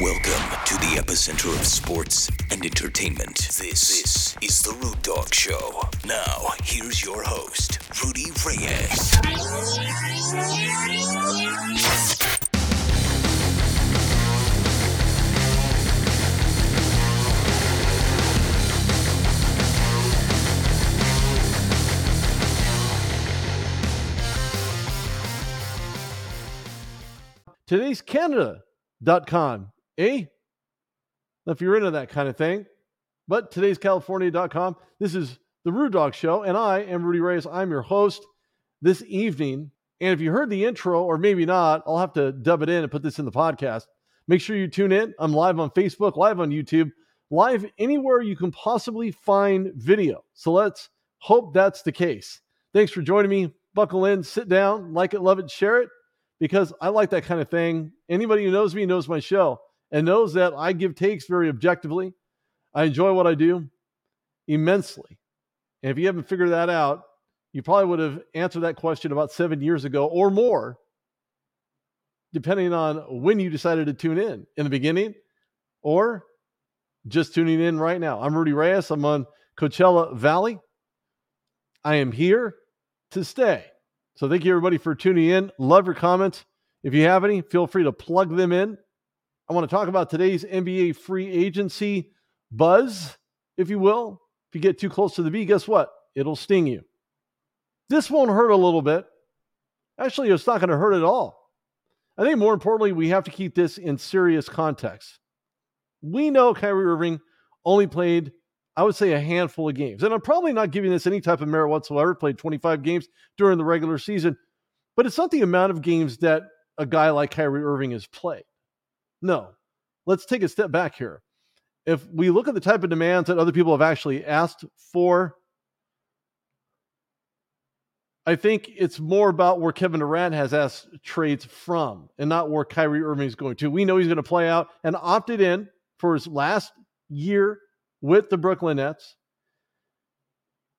Welcome to the epicenter of sports and entertainment. This, this is the Rude Dog Show. Now, here's your host, Rudy Reyes. Today's Canada.com, eh? If you're into that kind of thing. But today's California.com. This is the Rude Dog Show, and I am Rudy Reyes. I'm your host this evening. And if you heard the intro, or maybe not, I'll have to dub it in and put this in the podcast. Make sure you tune in. I'm live on Facebook, live on YouTube, live anywhere you can possibly find video. So let's hope that's the case. Thanks for joining me. Buckle in, sit down, like it, love it, share it because I like that kind of thing. Anybody who knows me knows my show and knows that I give takes very objectively. I enjoy what I do immensely. And if you haven't figured that out, you probably would have answered that question about seven years ago or more, depending on when you decided to tune in in the beginning or just tuning in right now. I'm Rudy Reyes. I'm on Coachella Valley. I am here to stay. So thank you everybody for tuning in. Love your comments. If you have any, feel free to plug them in. I want to talk about today's NBA free agency buzz, if you will. If you get too close to the B, guess what? It'll sting you. This won't hurt a little bit. Actually, it's not going to hurt at all. I think more importantly, we have to keep this in serious context. We know Kyrie Irving only played I would say a handful of games. And I'm probably not giving this any type of merit whatsoever. Played 25 games during the regular season, but it's not the amount of games that a guy like Kyrie Irving has played. No. Let's take a step back here. If we look at the type of demands that other people have actually asked for, I think it's more about where Kevin Durant has asked trades from and not where Kyrie Irving is going to. We know he's going to play out and opted in for his last year with the Brooklyn Nets.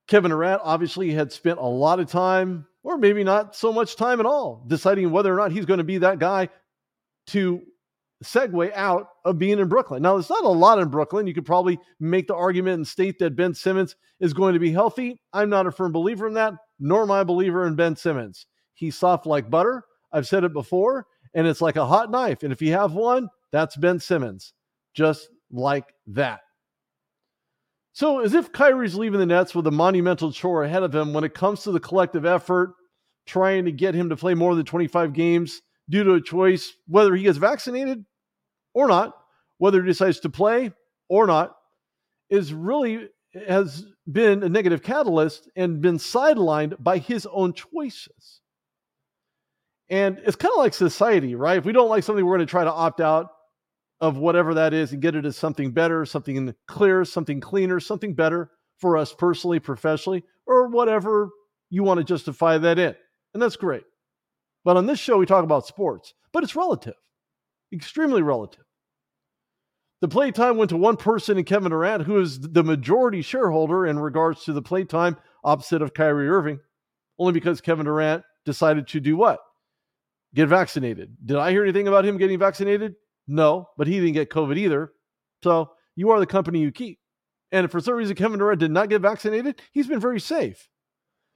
Kevin Durant obviously had spent a lot of time, or maybe not so much time at all, deciding whether or not he's going to be that guy to segue out of being in Brooklyn. Now, there's not a lot in Brooklyn. You could probably make the argument and state that Ben Simmons is going to be healthy. I'm not a firm believer in that, nor am I a believer in Ben Simmons. He's soft like butter. I've said it before, and it's like a hot knife. And if you have one, that's Ben Simmons, just like that. So, as if Kyrie's leaving the Nets with a monumental chore ahead of him when it comes to the collective effort, trying to get him to play more than 25 games due to a choice whether he gets vaccinated or not, whether he decides to play or not, is really has been a negative catalyst and been sidelined by his own choices. And it's kind of like society, right? If we don't like something, we're going to try to opt out of whatever that is and get it as something better, something clear, something cleaner, something better for us personally, professionally, or whatever you want to justify that in. And that's great. But on this show, we talk about sports, but it's relative, extremely relative. The playtime went to one person in Kevin Durant, who is the majority shareholder in regards to the playtime opposite of Kyrie Irving, only because Kevin Durant decided to do what? Get vaccinated. Did I hear anything about him getting vaccinated? No, but he didn't get COVID either. So you are the company you keep. And for some reason Kevin Durant did not get vaccinated, he's been very safe.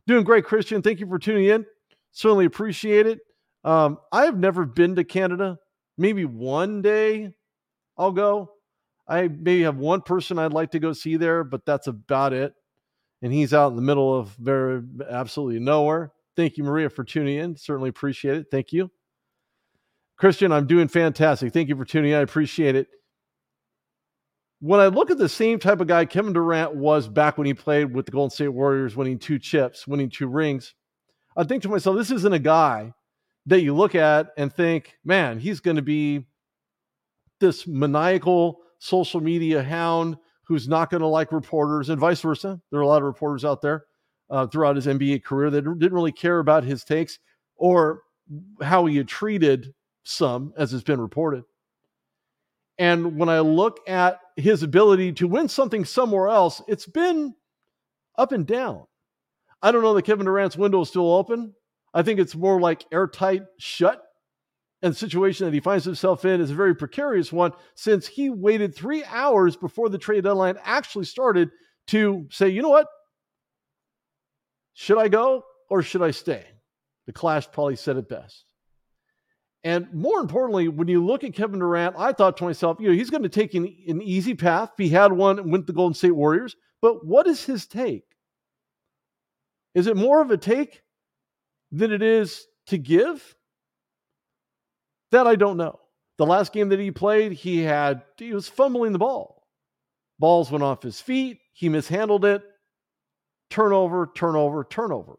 Doing great, Christian. Thank you for tuning in. Certainly appreciate it. Um, I have never been to Canada. Maybe one day I'll go. I maybe have one person I'd like to go see there, but that's about it. And he's out in the middle of very absolutely nowhere. Thank you, Maria, for tuning in. Certainly appreciate it. Thank you. Christian, I'm doing fantastic. Thank you for tuning in. I appreciate it. When I look at the same type of guy Kevin Durant was back when he played with the Golden State Warriors, winning two chips, winning two rings, I think to myself, this isn't a guy that you look at and think, man, he's going to be this maniacal social media hound who's not going to like reporters and vice versa. There are a lot of reporters out there uh, throughout his NBA career that didn't really care about his takes or how he had treated some, as has been reported. And when I look at his ability to win something somewhere else, it's been up and down. I don't know that Kevin Durant's window is still open. I think it's more like airtight shut. And the situation that he finds himself in is a very precarious one since he waited three hours before the trade deadline actually started to say, you know what? Should I go or should I stay? The Clash probably said it best. And more importantly, when you look at Kevin Durant, I thought to myself, you know, he's going to take an, an easy path. He had one, and went the Golden State Warriors. But what is his take? Is it more of a take than it is to give? That I don't know. The last game that he played, he had he was fumbling the ball. Balls went off his feet. He mishandled it. Turnover, turnover, turnover.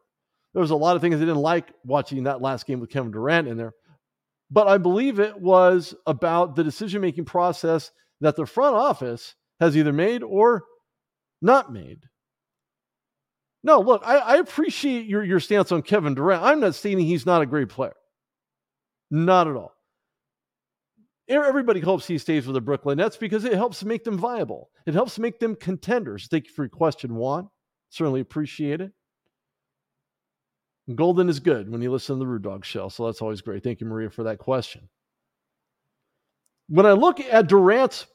There was a lot of things I didn't like watching that last game with Kevin Durant in there. But I believe it was about the decision making process that the front office has either made or not made. No, look, I, I, appreciate your, your stance on Kevin Durant. I'm not stating he's not a great player. Not at all. Everybody hopes he stays with the Brooklyn Nets because it helps make them viable. It helps make them contenders. Thank you for your question, Juan. Certainly appreciate it. Golden is good when you listen to the Rude Dog Show, so that's always great. Thank you, Maria, for that question. When I look at Durant's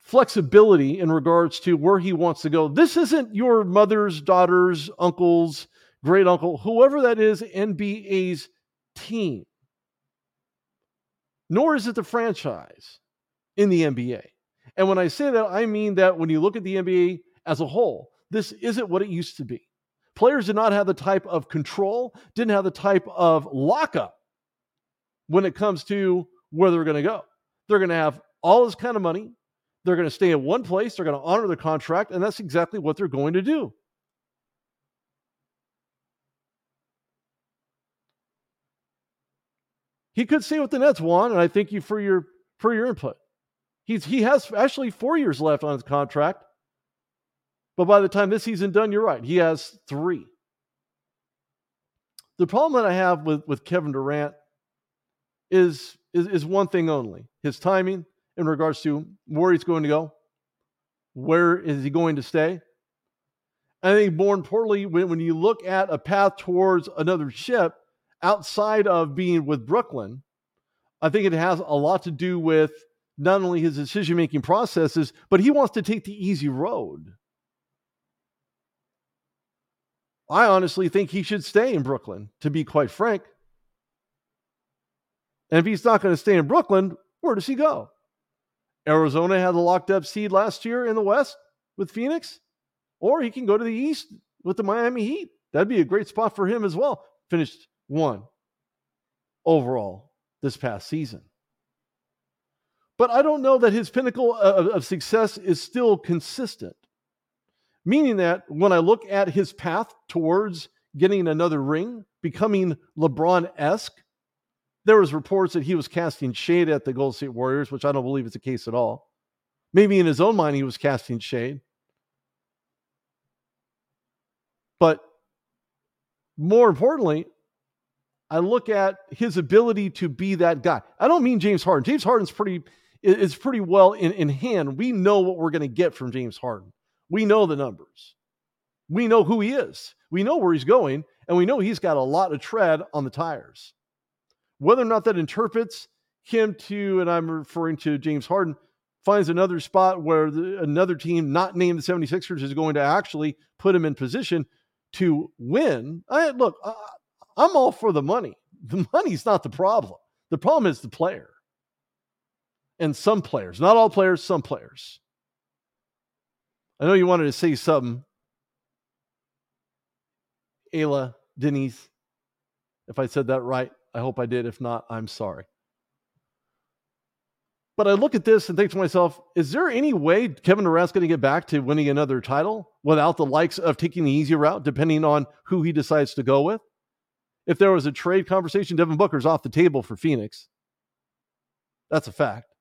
flexibility in regards to where he wants to go. This isn't your mother's, daughter's, uncle's, great uncle, whoever that is, NBA's team. Nor is it the franchise in the NBA. And when I say that, I mean that when you look at the NBA as a whole, this isn't what it used to be. Players did not have the type of control, didn't have the type of lockup when it comes to where they're going to go. They're going to have all this kind of money. They're going to stay in one place. They're going to honor their contract. And that's exactly what they're going to do. He could stay with the Nets, Juan, and I thank you for your for your input. He's he has actually four years left on his contract. But by the time this season done, you're right. He has three. The problem that I have with, with Kevin Durant is, is, is one thing only his timing in regards to where he's going to go, where is he going to stay. I think more importantly, when, when you look at a path towards another ship outside of being with Brooklyn, I think it has a lot to do with not only his decision making processes, but he wants to take the easy road. I honestly think he should stay in Brooklyn, to be quite frank. And if he's not going to stay in Brooklyn, where does he go? Arizona had the locked up seed last year in the West with Phoenix, or he can go to the East with the Miami Heat. That'd be a great spot for him as well. Finished one overall this past season. But I don't know that his pinnacle uh, of, of success is still consistent. Meaning that when I look at his path towards getting another ring, becoming LeBron esque, there was reports that he was casting shade at the Golden State Warriors, which I don't believe is the case at all. Maybe in his own mind he was casting shade. But more importantly, I look at his ability to be that guy. I don't mean James Harden. James Harden's pretty is pretty well in, in hand. We know what we're going to get from James Harden. We know the numbers. We know who he is. We know where he's going, and we know he's got a lot of tread on the tires. Whether or not that interprets him to, and I'm referring to James Harden, finds another spot where the, another team not named the 76ers is going to actually put him in position to win. I, look, I, I'm all for the money. The money's not the problem. The problem is the player. And some players, not all players, some players. I know you wanted to say something. Ayla, Denise, if I said that right. I hope I did. If not, I'm sorry. But I look at this and think to myself, is there any way Kevin Durant's going to get back to winning another title without the likes of taking the easy route, depending on who he decides to go with? If there was a trade conversation, Devin Booker's off the table for Phoenix. That's a fact.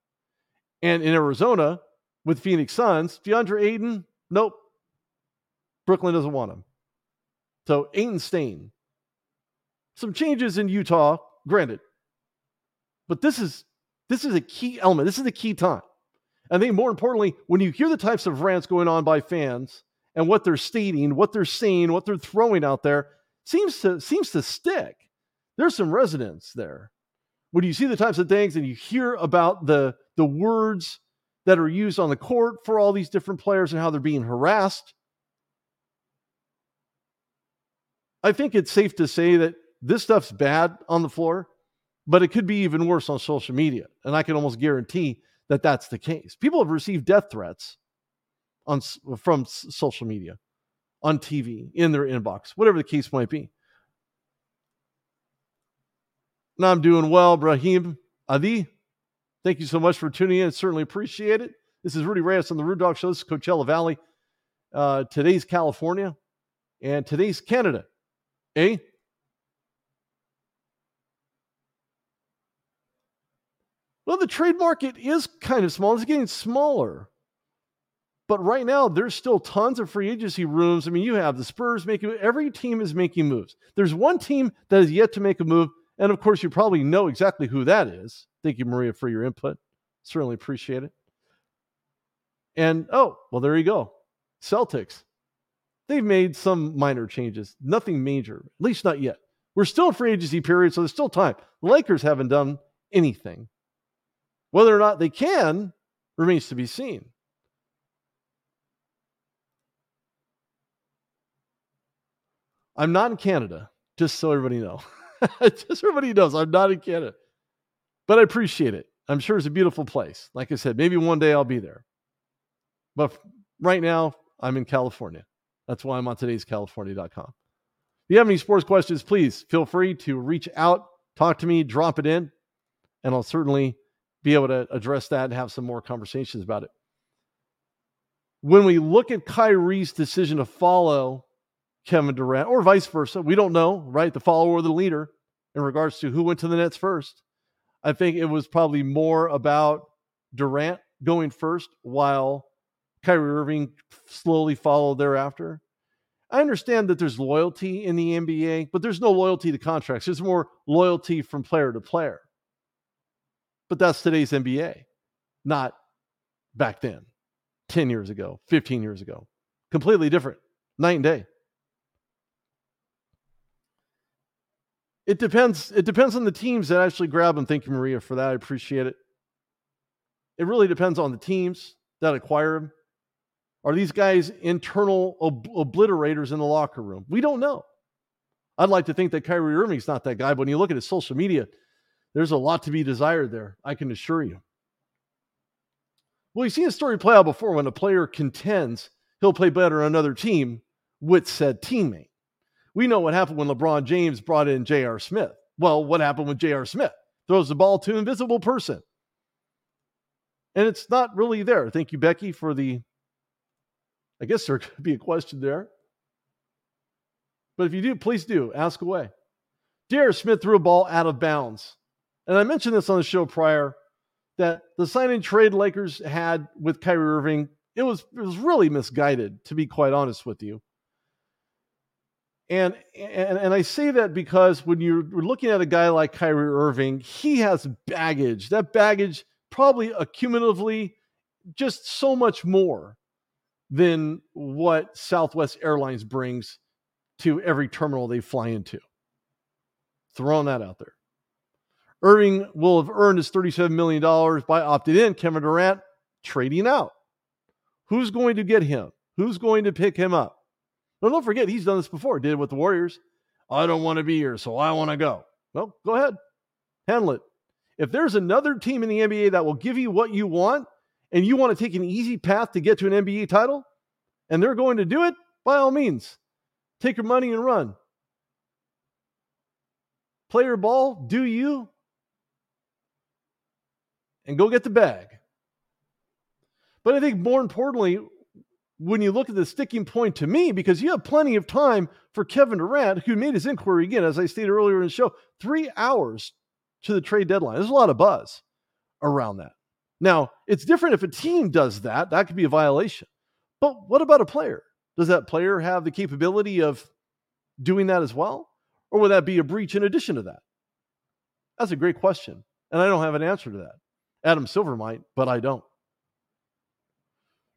And in Arizona, with Phoenix Suns, DeAndre Ayton, nope. Brooklyn doesn't want him. So Ayton staying some changes in Utah, granted. But this is this is a key element. This is a key time. I think more importantly, when you hear the types of rants going on by fans and what they're stating, what they're saying, what they're throwing out there, seems to seems to stick. There's some resonance there. when you see the types of things and you hear about the the words that are used on the court for all these different players and how they're being harassed, I think it's safe to say that this stuff's bad on the floor, but it could be even worse on social media. And I can almost guarantee that that's the case. People have received death threats on from social media, on TV, in their inbox, whatever the case might be. Now I'm doing well, Brahim Adi. Thank you so much for tuning in. Certainly appreciate it. This is Rudy Reyes on the Rude Dog Show. This is Coachella Valley. Uh, today's California and today's Canada. Eh? Well, the trade market is kind of small. It's getting smaller. But right now, there's still tons of free agency rooms. I mean, you have the Spurs making every team is making moves. There's one team that has yet to make a move, and of course, you probably know exactly who that is. Thank you, Maria, for your input. Certainly appreciate it. And oh, well, there you go. Celtics. They've made some minor changes, nothing major, at least not yet. We're still in free agency period, so there's still time. The Lakers haven't done anything. Whether or not they can remains to be seen. I'm not in Canada, just so everybody knows. just everybody knows I'm not in Canada. But I appreciate it. I'm sure it's a beautiful place. Like I said, maybe one day I'll be there. But right now, I'm in California. That's why I'm on today's California.com. If you have any sports questions, please feel free to reach out, talk to me, drop it in, and I'll certainly be able to address that and have some more conversations about it. When we look at Kyrie's decision to follow Kevin Durant, or vice versa. We don't know, right? The follower or the leader in regards to who went to the Nets first. I think it was probably more about Durant going first while Kyrie Irving slowly followed thereafter. I understand that there's loyalty in the NBA, but there's no loyalty to contracts. There's more loyalty from player to player. But that's today's NBA, not back then, 10 years ago, 15 years ago. Completely different, night and day. It depends. It depends on the teams that actually grab them. Thank you, Maria, for that. I appreciate it. It really depends on the teams that acquire him. Are these guys internal ob- obliterators in the locker room? We don't know. I'd like to think that Kyrie Irving's not that guy, but when you look at his social media, there's a lot to be desired there. I can assure you. Well, you've seen a story play out before. When a player contends, he'll play better on another team with said teammate. We know what happened when LeBron James brought in J.R. Smith. Well, what happened with J.R. Smith? Throws the ball to an invisible person. And it's not really there. Thank you, Becky, for the. I guess there could be a question there. But if you do, please do ask away. J.R. Smith threw a ball out of bounds. And I mentioned this on the show prior that the sign and trade Lakers had with Kyrie Irving, it was, it was really misguided, to be quite honest with you. And, and and I say that because when you're looking at a guy like Kyrie Irving, he has baggage. That baggage probably accumulatively just so much more than what Southwest Airlines brings to every terminal they fly into. Throwing that out there. Irving will have earned his $37 million by opting in. Kevin Durant trading out. Who's going to get him? Who's going to pick him up? No, don't forget, he's done this before. Did it with the Warriors. I don't want to be here, so I want to go. Well, go ahead. Handle it. If there's another team in the NBA that will give you what you want and you want to take an easy path to get to an NBA title and they're going to do it, by all means, take your money and run. Play your ball, do you, and go get the bag. But I think more importantly, when you look at the sticking point to me, because you have plenty of time for Kevin Durant, who made his inquiry again, as I stated earlier in the show, three hours to the trade deadline. There's a lot of buzz around that. Now, it's different if a team does that, that could be a violation. But what about a player? Does that player have the capability of doing that as well? Or would that be a breach in addition to that? That's a great question. And I don't have an answer to that. Adam Silver might, but I don't.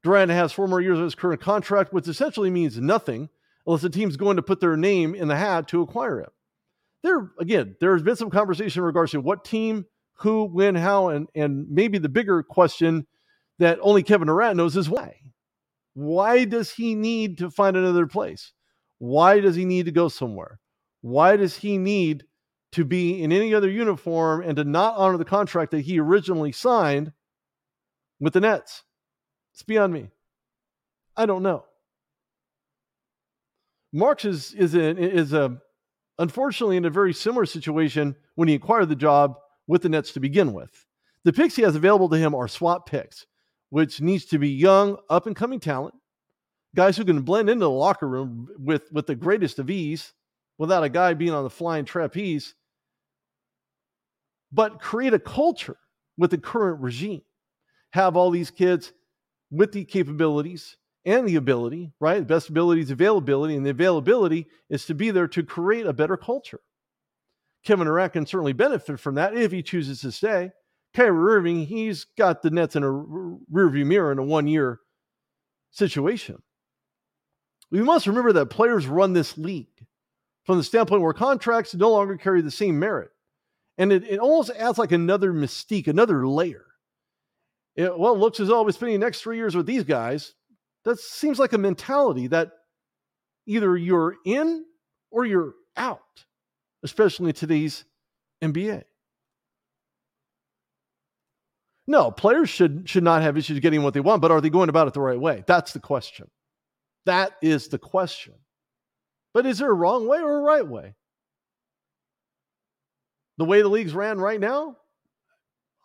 Durant has four more years of his current contract, which essentially means nothing unless the team's going to put their name in the hat to acquire him. there again, there's been some conversation in regards to what team, who, when, how, and and maybe the bigger question that only Kevin Durant knows is why. Why does he need to find another place? Why does he need to go somewhere? Why does he need to be in any other uniform and to not honor the contract that he originally signed with the Nets? It's beyond me. I don't know. Marks is is is a unfortunately in a very similar situation when he acquired the job with the Nets to begin with. The picks he has available to him are swap picks, which needs to be young, up and coming talent, guys who can blend into the locker room with with the greatest of ease without a guy being on the flying trapeze, but create a culture with the current regime. Have all these kids with the capabilities and the ability, right? The best ability is availability, and the availability is to be there to create a better culture. Kevin Durant can certainly benefit from that if he chooses to stay. Kyrie Irving, he's got the Nets in a rearview mirror in a one year situation. We must remember that players run this league from the standpoint where contracts no longer carry the same merit. And it, it almost adds like another mystique, another layer. It, well, it looks as though I'll be spending the next three years with these guys. That seems like a mentality that either you're in or you're out, especially in today's NBA. No, players should should not have issues getting what they want, but are they going about it the right way? That's the question. That is the question. But is there a wrong way or a right way? The way the league's ran right now?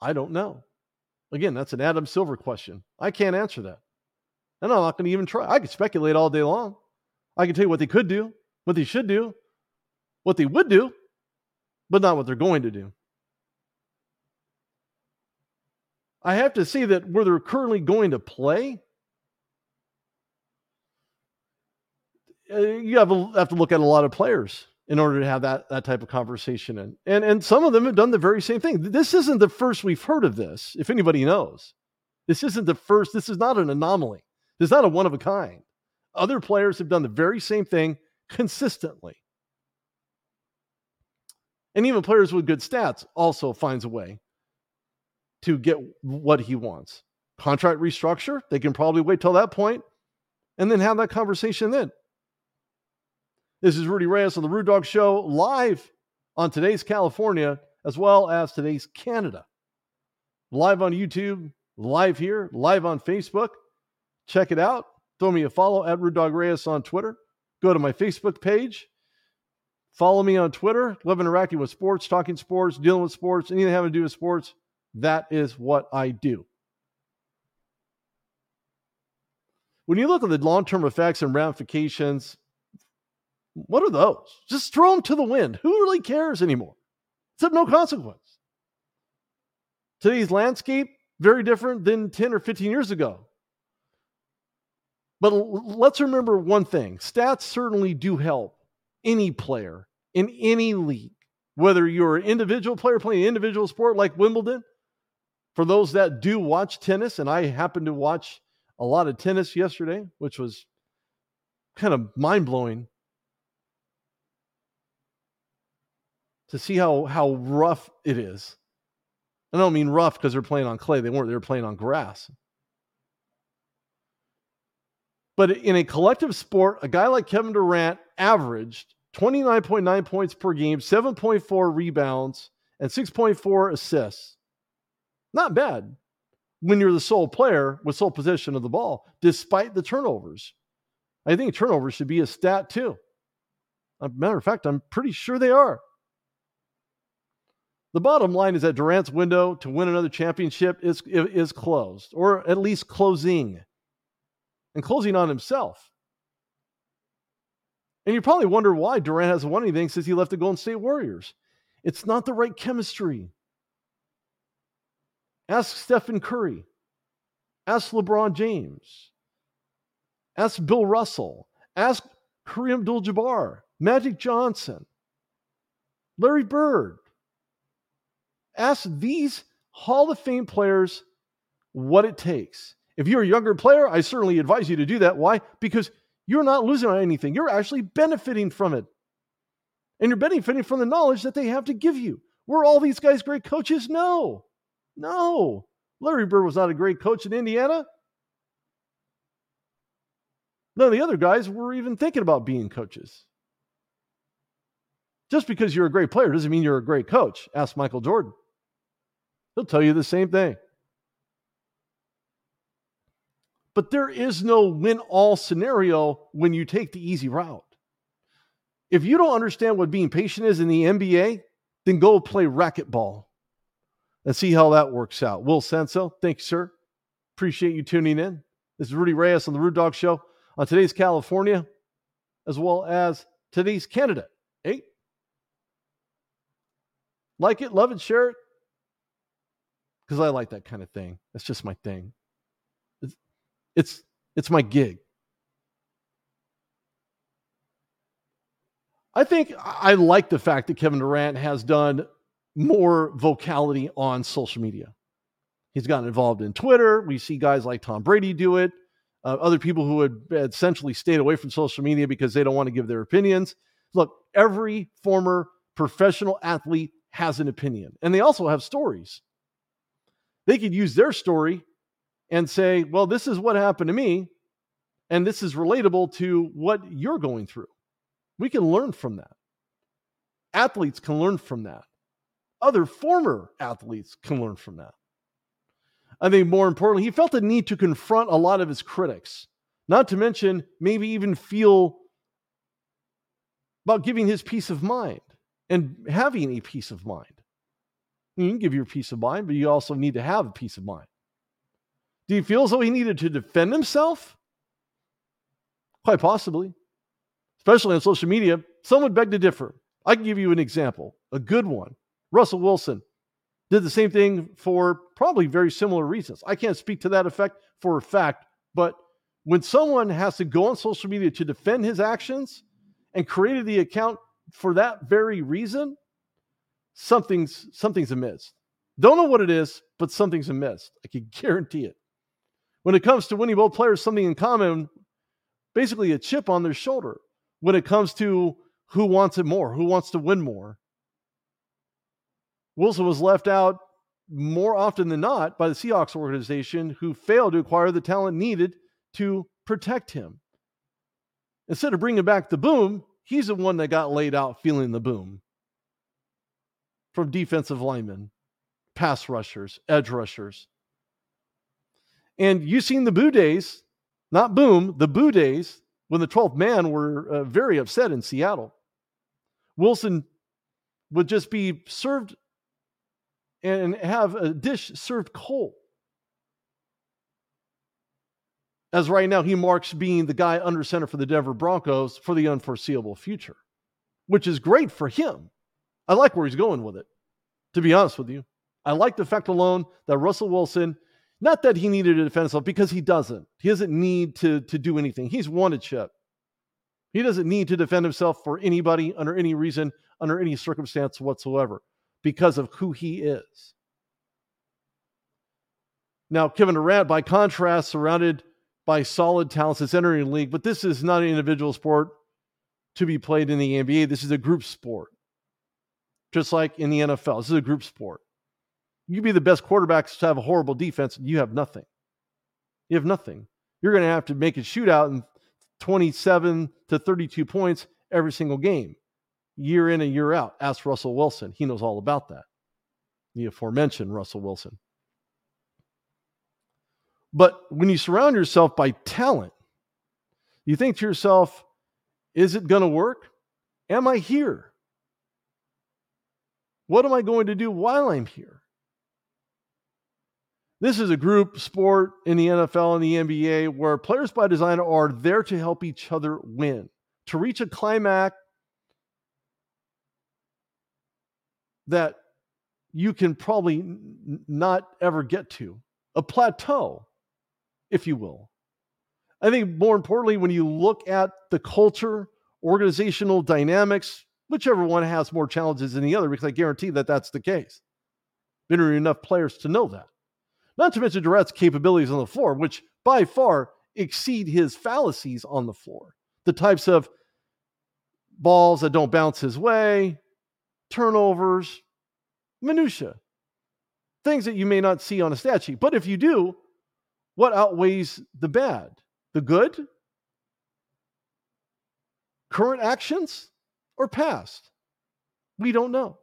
I don't know. Again, that's an Adam Silver question. I can't answer that. And I'm not going to even try. I could speculate all day long. I can tell you what they could do, what they should do, what they would do, but not what they're going to do. I have to say that where they're currently going to play, uh, you have to look at a lot of players in order to have that, that type of conversation. And, and, and some of them have done the very same thing. This isn't the first we've heard of this, if anybody knows. This isn't the first, this is not an anomaly. This is not a one of a kind. Other players have done the very same thing consistently. And even players with good stats also finds a way to get what he wants. Contract restructure, they can probably wait till that point and then have that conversation then. This is Rudy Reyes on the Rude Dog Show live on today's California as well as today's Canada. Live on YouTube, live here, live on Facebook. Check it out. Throw me a follow at Rude Dog Reyes on Twitter. Go to my Facebook page. Follow me on Twitter. Love interacting with sports, talking sports, dealing with sports, anything having to do with sports. That is what I do. When you look at the long term effects and ramifications, what are those? Just throw them to the wind. Who really cares anymore? It's of no consequence. Today's landscape, very different than 10 or 15 years ago. But let's remember one thing stats certainly do help any player in any league, whether you're an individual player playing an individual sport like Wimbledon. For those that do watch tennis, and I happened to watch a lot of tennis yesterday, which was kind of mind blowing to see how, how rough it is. I don't mean rough because they're playing on clay. They weren't, they were playing on grass. But in a collective sport, a guy like Kevin Durant averaged 29.9 points per game, 7.4 rebounds, and 6.4 assists. Not bad when you're the sole player with sole possession of the ball, despite the turnovers. I think turnovers should be a stat too. Matter of fact, I'm pretty sure they are. The bottom line is that Durant's window to win another championship is, is closed, or at least closing and closing on himself. And you probably wonder why Durant hasn't won anything since he left the Golden State Warriors. It's not the right chemistry. Ask Stephen Curry. Ask LeBron James. Ask Bill Russell. Ask Kareem Abdul Jabbar, Magic Johnson, Larry Bird. Ask these Hall of Fame players what it takes. If you're a younger player, I certainly advise you to do that. Why? Because you're not losing on anything, you're actually benefiting from it. And you're benefiting from the knowledge that they have to give you. Were all these guys great coaches? No. No. Larry Bird was not a great coach in Indiana. None of the other guys were even thinking about being coaches. Just because you're a great player doesn't mean you're a great coach. Ask Michael Jordan. He'll tell you the same thing. But there is no win all scenario when you take the easy route. If you don't understand what being patient is in the NBA, then go play racquetball and see how that works out. Will Senso, thank you, sir. Appreciate you tuning in. This is Rudy Reyes on the Rude Dog Show on today's California, as well as today's Canada. Hey, like it, love it, share it, because I like that kind of thing. That's just my thing. It's it's, it's my gig. I think I like the fact that Kevin Durant has done more vocality on social media. He's gotten involved in Twitter. We see guys like Tom Brady do it. Uh, other people who had essentially stayed away from social media because they don't want to give their opinions. Look, every former professional athlete has an opinion, and they also have stories. They could use their story and say, well, this is what happened to me, and this is relatable to what you're going through. We can learn from that. Athletes can learn from that. Other former athletes can learn from that. I think more importantly, he felt the need to confront a lot of his critics, not to mention maybe even feel about giving his peace of mind and having a peace of mind. You can give your peace of mind, but you also need to have a peace of mind. Do you feel as though he needed to defend himself? Quite possibly especially on social media, some would beg to differ. I can give you an example, a good one. Russell Wilson did the same thing for probably very similar reasons. I can't speak to that effect for a fact, but when someone has to go on social media to defend his actions and created the account for that very reason, something's something's amiss. Don't know what it is, but something's amiss. I can guarantee it. When it comes to winning both players, something in common, basically a chip on their shoulder when it comes to who wants it more, who wants to win more. Wilson was left out more often than not by the Seahawks organization, who failed to acquire the talent needed to protect him. Instead of bringing back the boom, he's the one that got laid out feeling the boom from defensive linemen, pass rushers, edge rushers. And you've seen the boo days, not boom, the boo days when the 12th man were uh, very upset in Seattle. Wilson would just be served and have a dish served cold. As right now, he marks being the guy under center for the Denver Broncos for the unforeseeable future, which is great for him. I like where he's going with it, to be honest with you. I like the fact alone that Russell Wilson not that he needed to defend himself because he doesn't. He doesn't need to, to do anything. He's a chip. He doesn't need to defend himself for anybody under any reason, under any circumstance whatsoever, because of who he is. Now, Kevin Durant, by contrast, surrounded by solid talents, is entering the league, but this is not an individual sport to be played in the NBA. This is a group sport, just like in the NFL. This is a group sport. You be the best quarterbacks to have a horrible defense, you have nothing. You have nothing. You're going to have to make a shootout in 27 to 32 points every single game, year in and year out. Ask Russell Wilson. He knows all about that. The aforementioned Russell Wilson. But when you surround yourself by talent, you think to yourself, is it going to work? Am I here? What am I going to do while I'm here? This is a group sport in the NFL and the NBA where players by design are there to help each other win, to reach a climax that you can probably n- not ever get to, a plateau, if you will. I think more importantly, when you look at the culture, organizational dynamics, whichever one has more challenges than the other, because I guarantee that that's the case. Been enough players to know that. Not to mention Durant's capabilities on the floor, which by far exceed his fallacies on the floor. The types of balls that don't bounce his way, turnovers, minutia, things that you may not see on a stat sheet. But if you do, what outweighs the bad? The good? Current actions or past? We don't know.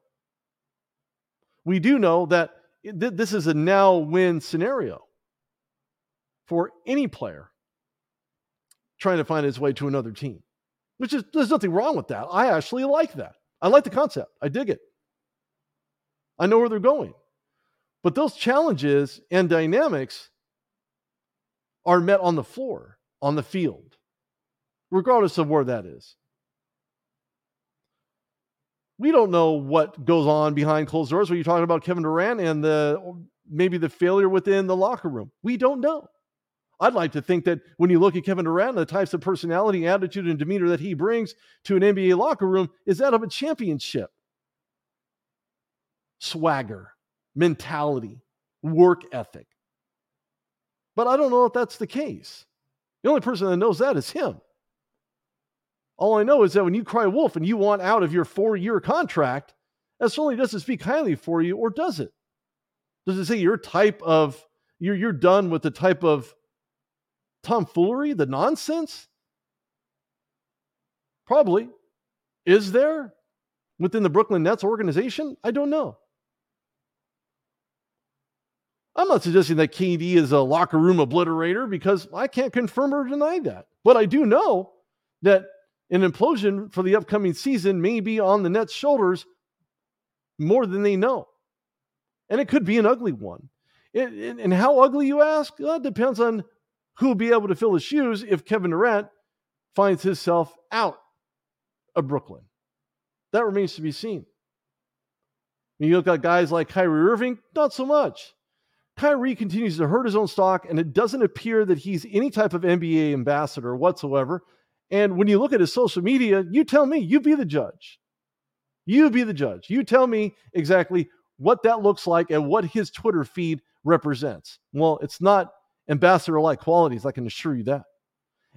We do know that this is a now win scenario for any player trying to find his way to another team, which is there's nothing wrong with that. I actually like that. I like the concept. I dig it. I know where they're going. But those challenges and dynamics are met on the floor, on the field, regardless of where that is. We don't know what goes on behind closed doors when you're talking about Kevin Durant and the maybe the failure within the locker room. We don't know. I'd like to think that when you look at Kevin Durant, the types of personality, attitude, and demeanor that he brings to an NBA locker room is that of a championship. Swagger, mentality, work ethic. But I don't know if that's the case. The only person that knows that is him. All I know is that when you cry wolf and you want out of your four year contract, that certainly doesn't speak highly for you, or does it? Does it say your type of, you're, you're done with the type of tomfoolery, the nonsense? Probably. Is there within the Brooklyn Nets organization? I don't know. I'm not suggesting that KD is a locker room obliterator because I can't confirm or deny that. But I do know that an implosion for the upcoming season may be on the Nets' shoulders more than they know. And it could be an ugly one. It, it, and how ugly, you ask? Well, depends on who will be able to fill his shoes if Kevin Durant finds himself out of Brooklyn. That remains to be seen. When you look at guys like Kyrie Irving, not so much. Kyrie continues to hurt his own stock, and it doesn't appear that he's any type of NBA ambassador whatsoever. And when you look at his social media, you tell me, you be the judge. You be the judge. You tell me exactly what that looks like and what his Twitter feed represents. Well, it's not ambassador like qualities, I can assure you that.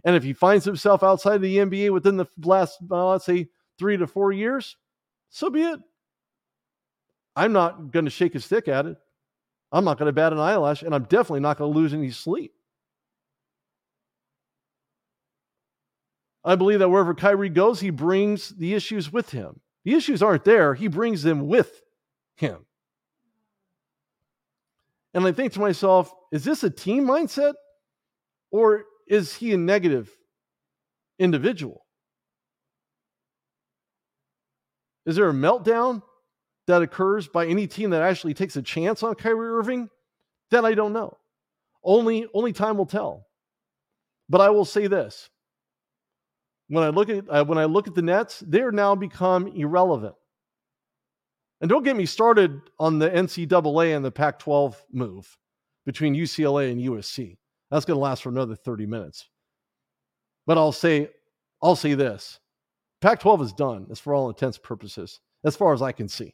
And if he finds himself outside of the NBA within the last, uh, let's say, three to four years, so be it. I'm not going to shake a stick at it. I'm not going to bat an eyelash, and I'm definitely not going to lose any sleep. I believe that wherever Kyrie goes, he brings the issues with him. The issues aren't there, he brings them with him. And I think to myself, is this a team mindset or is he a negative individual? Is there a meltdown that occurs by any team that actually takes a chance on Kyrie Irving, then I don't know. Only only time will tell. But I will say this: when I look at uh, when I look at the Nets, they're now become irrelevant. And don't get me started on the NCAA and the Pac-12 move between UCLA and USC. That's going to last for another 30 minutes. But I'll say I'll say this: Pac-12 is done, as for all intents and purposes, as far as I can see.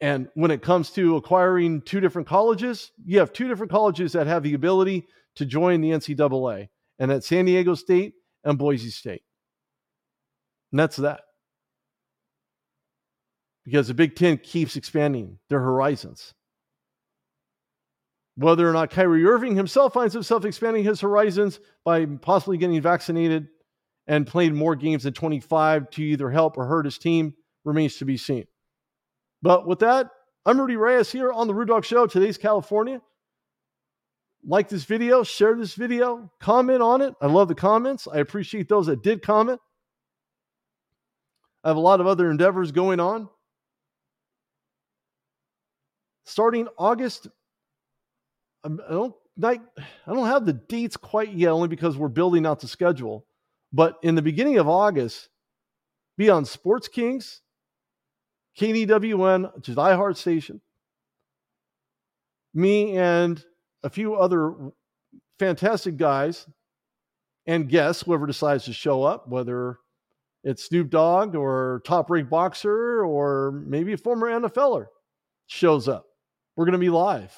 And when it comes to acquiring two different colleges, you have two different colleges that have the ability to join the NCAA, and at San Diego State and Boise State. And that's that. Because the Big Ten keeps expanding their horizons. Whether or not Kyrie Irving himself finds himself expanding his horizons by possibly getting vaccinated and playing more games than 25 to either help or hurt his team remains to be seen. But with that, I'm Rudy Reyes here on the Dog Show. Today's California. Like this video, share this video, comment on it. I love the comments. I appreciate those that did comment. I have a lot of other endeavors going on. Starting August, I don't I don't have the dates quite yet, only because we're building out the schedule. But in the beginning of August, be on Sports Kings, KDWN, which is iHeart Station, me and a few other fantastic guys and guests, whoever decides to show up, whether it's Snoop Dogg or top ranked boxer or maybe a former NFLer shows up. We're going to be live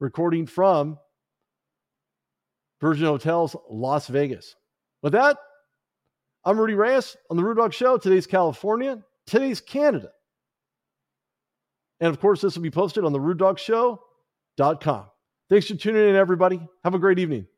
recording from Virgin Hotels, Las Vegas. With that, I'm Rudy Reyes on the Rude Dog Show. Today's California, today's Canada. And of course, this will be posted on the rudedogshow.com. Thanks for tuning in, everybody. Have a great evening.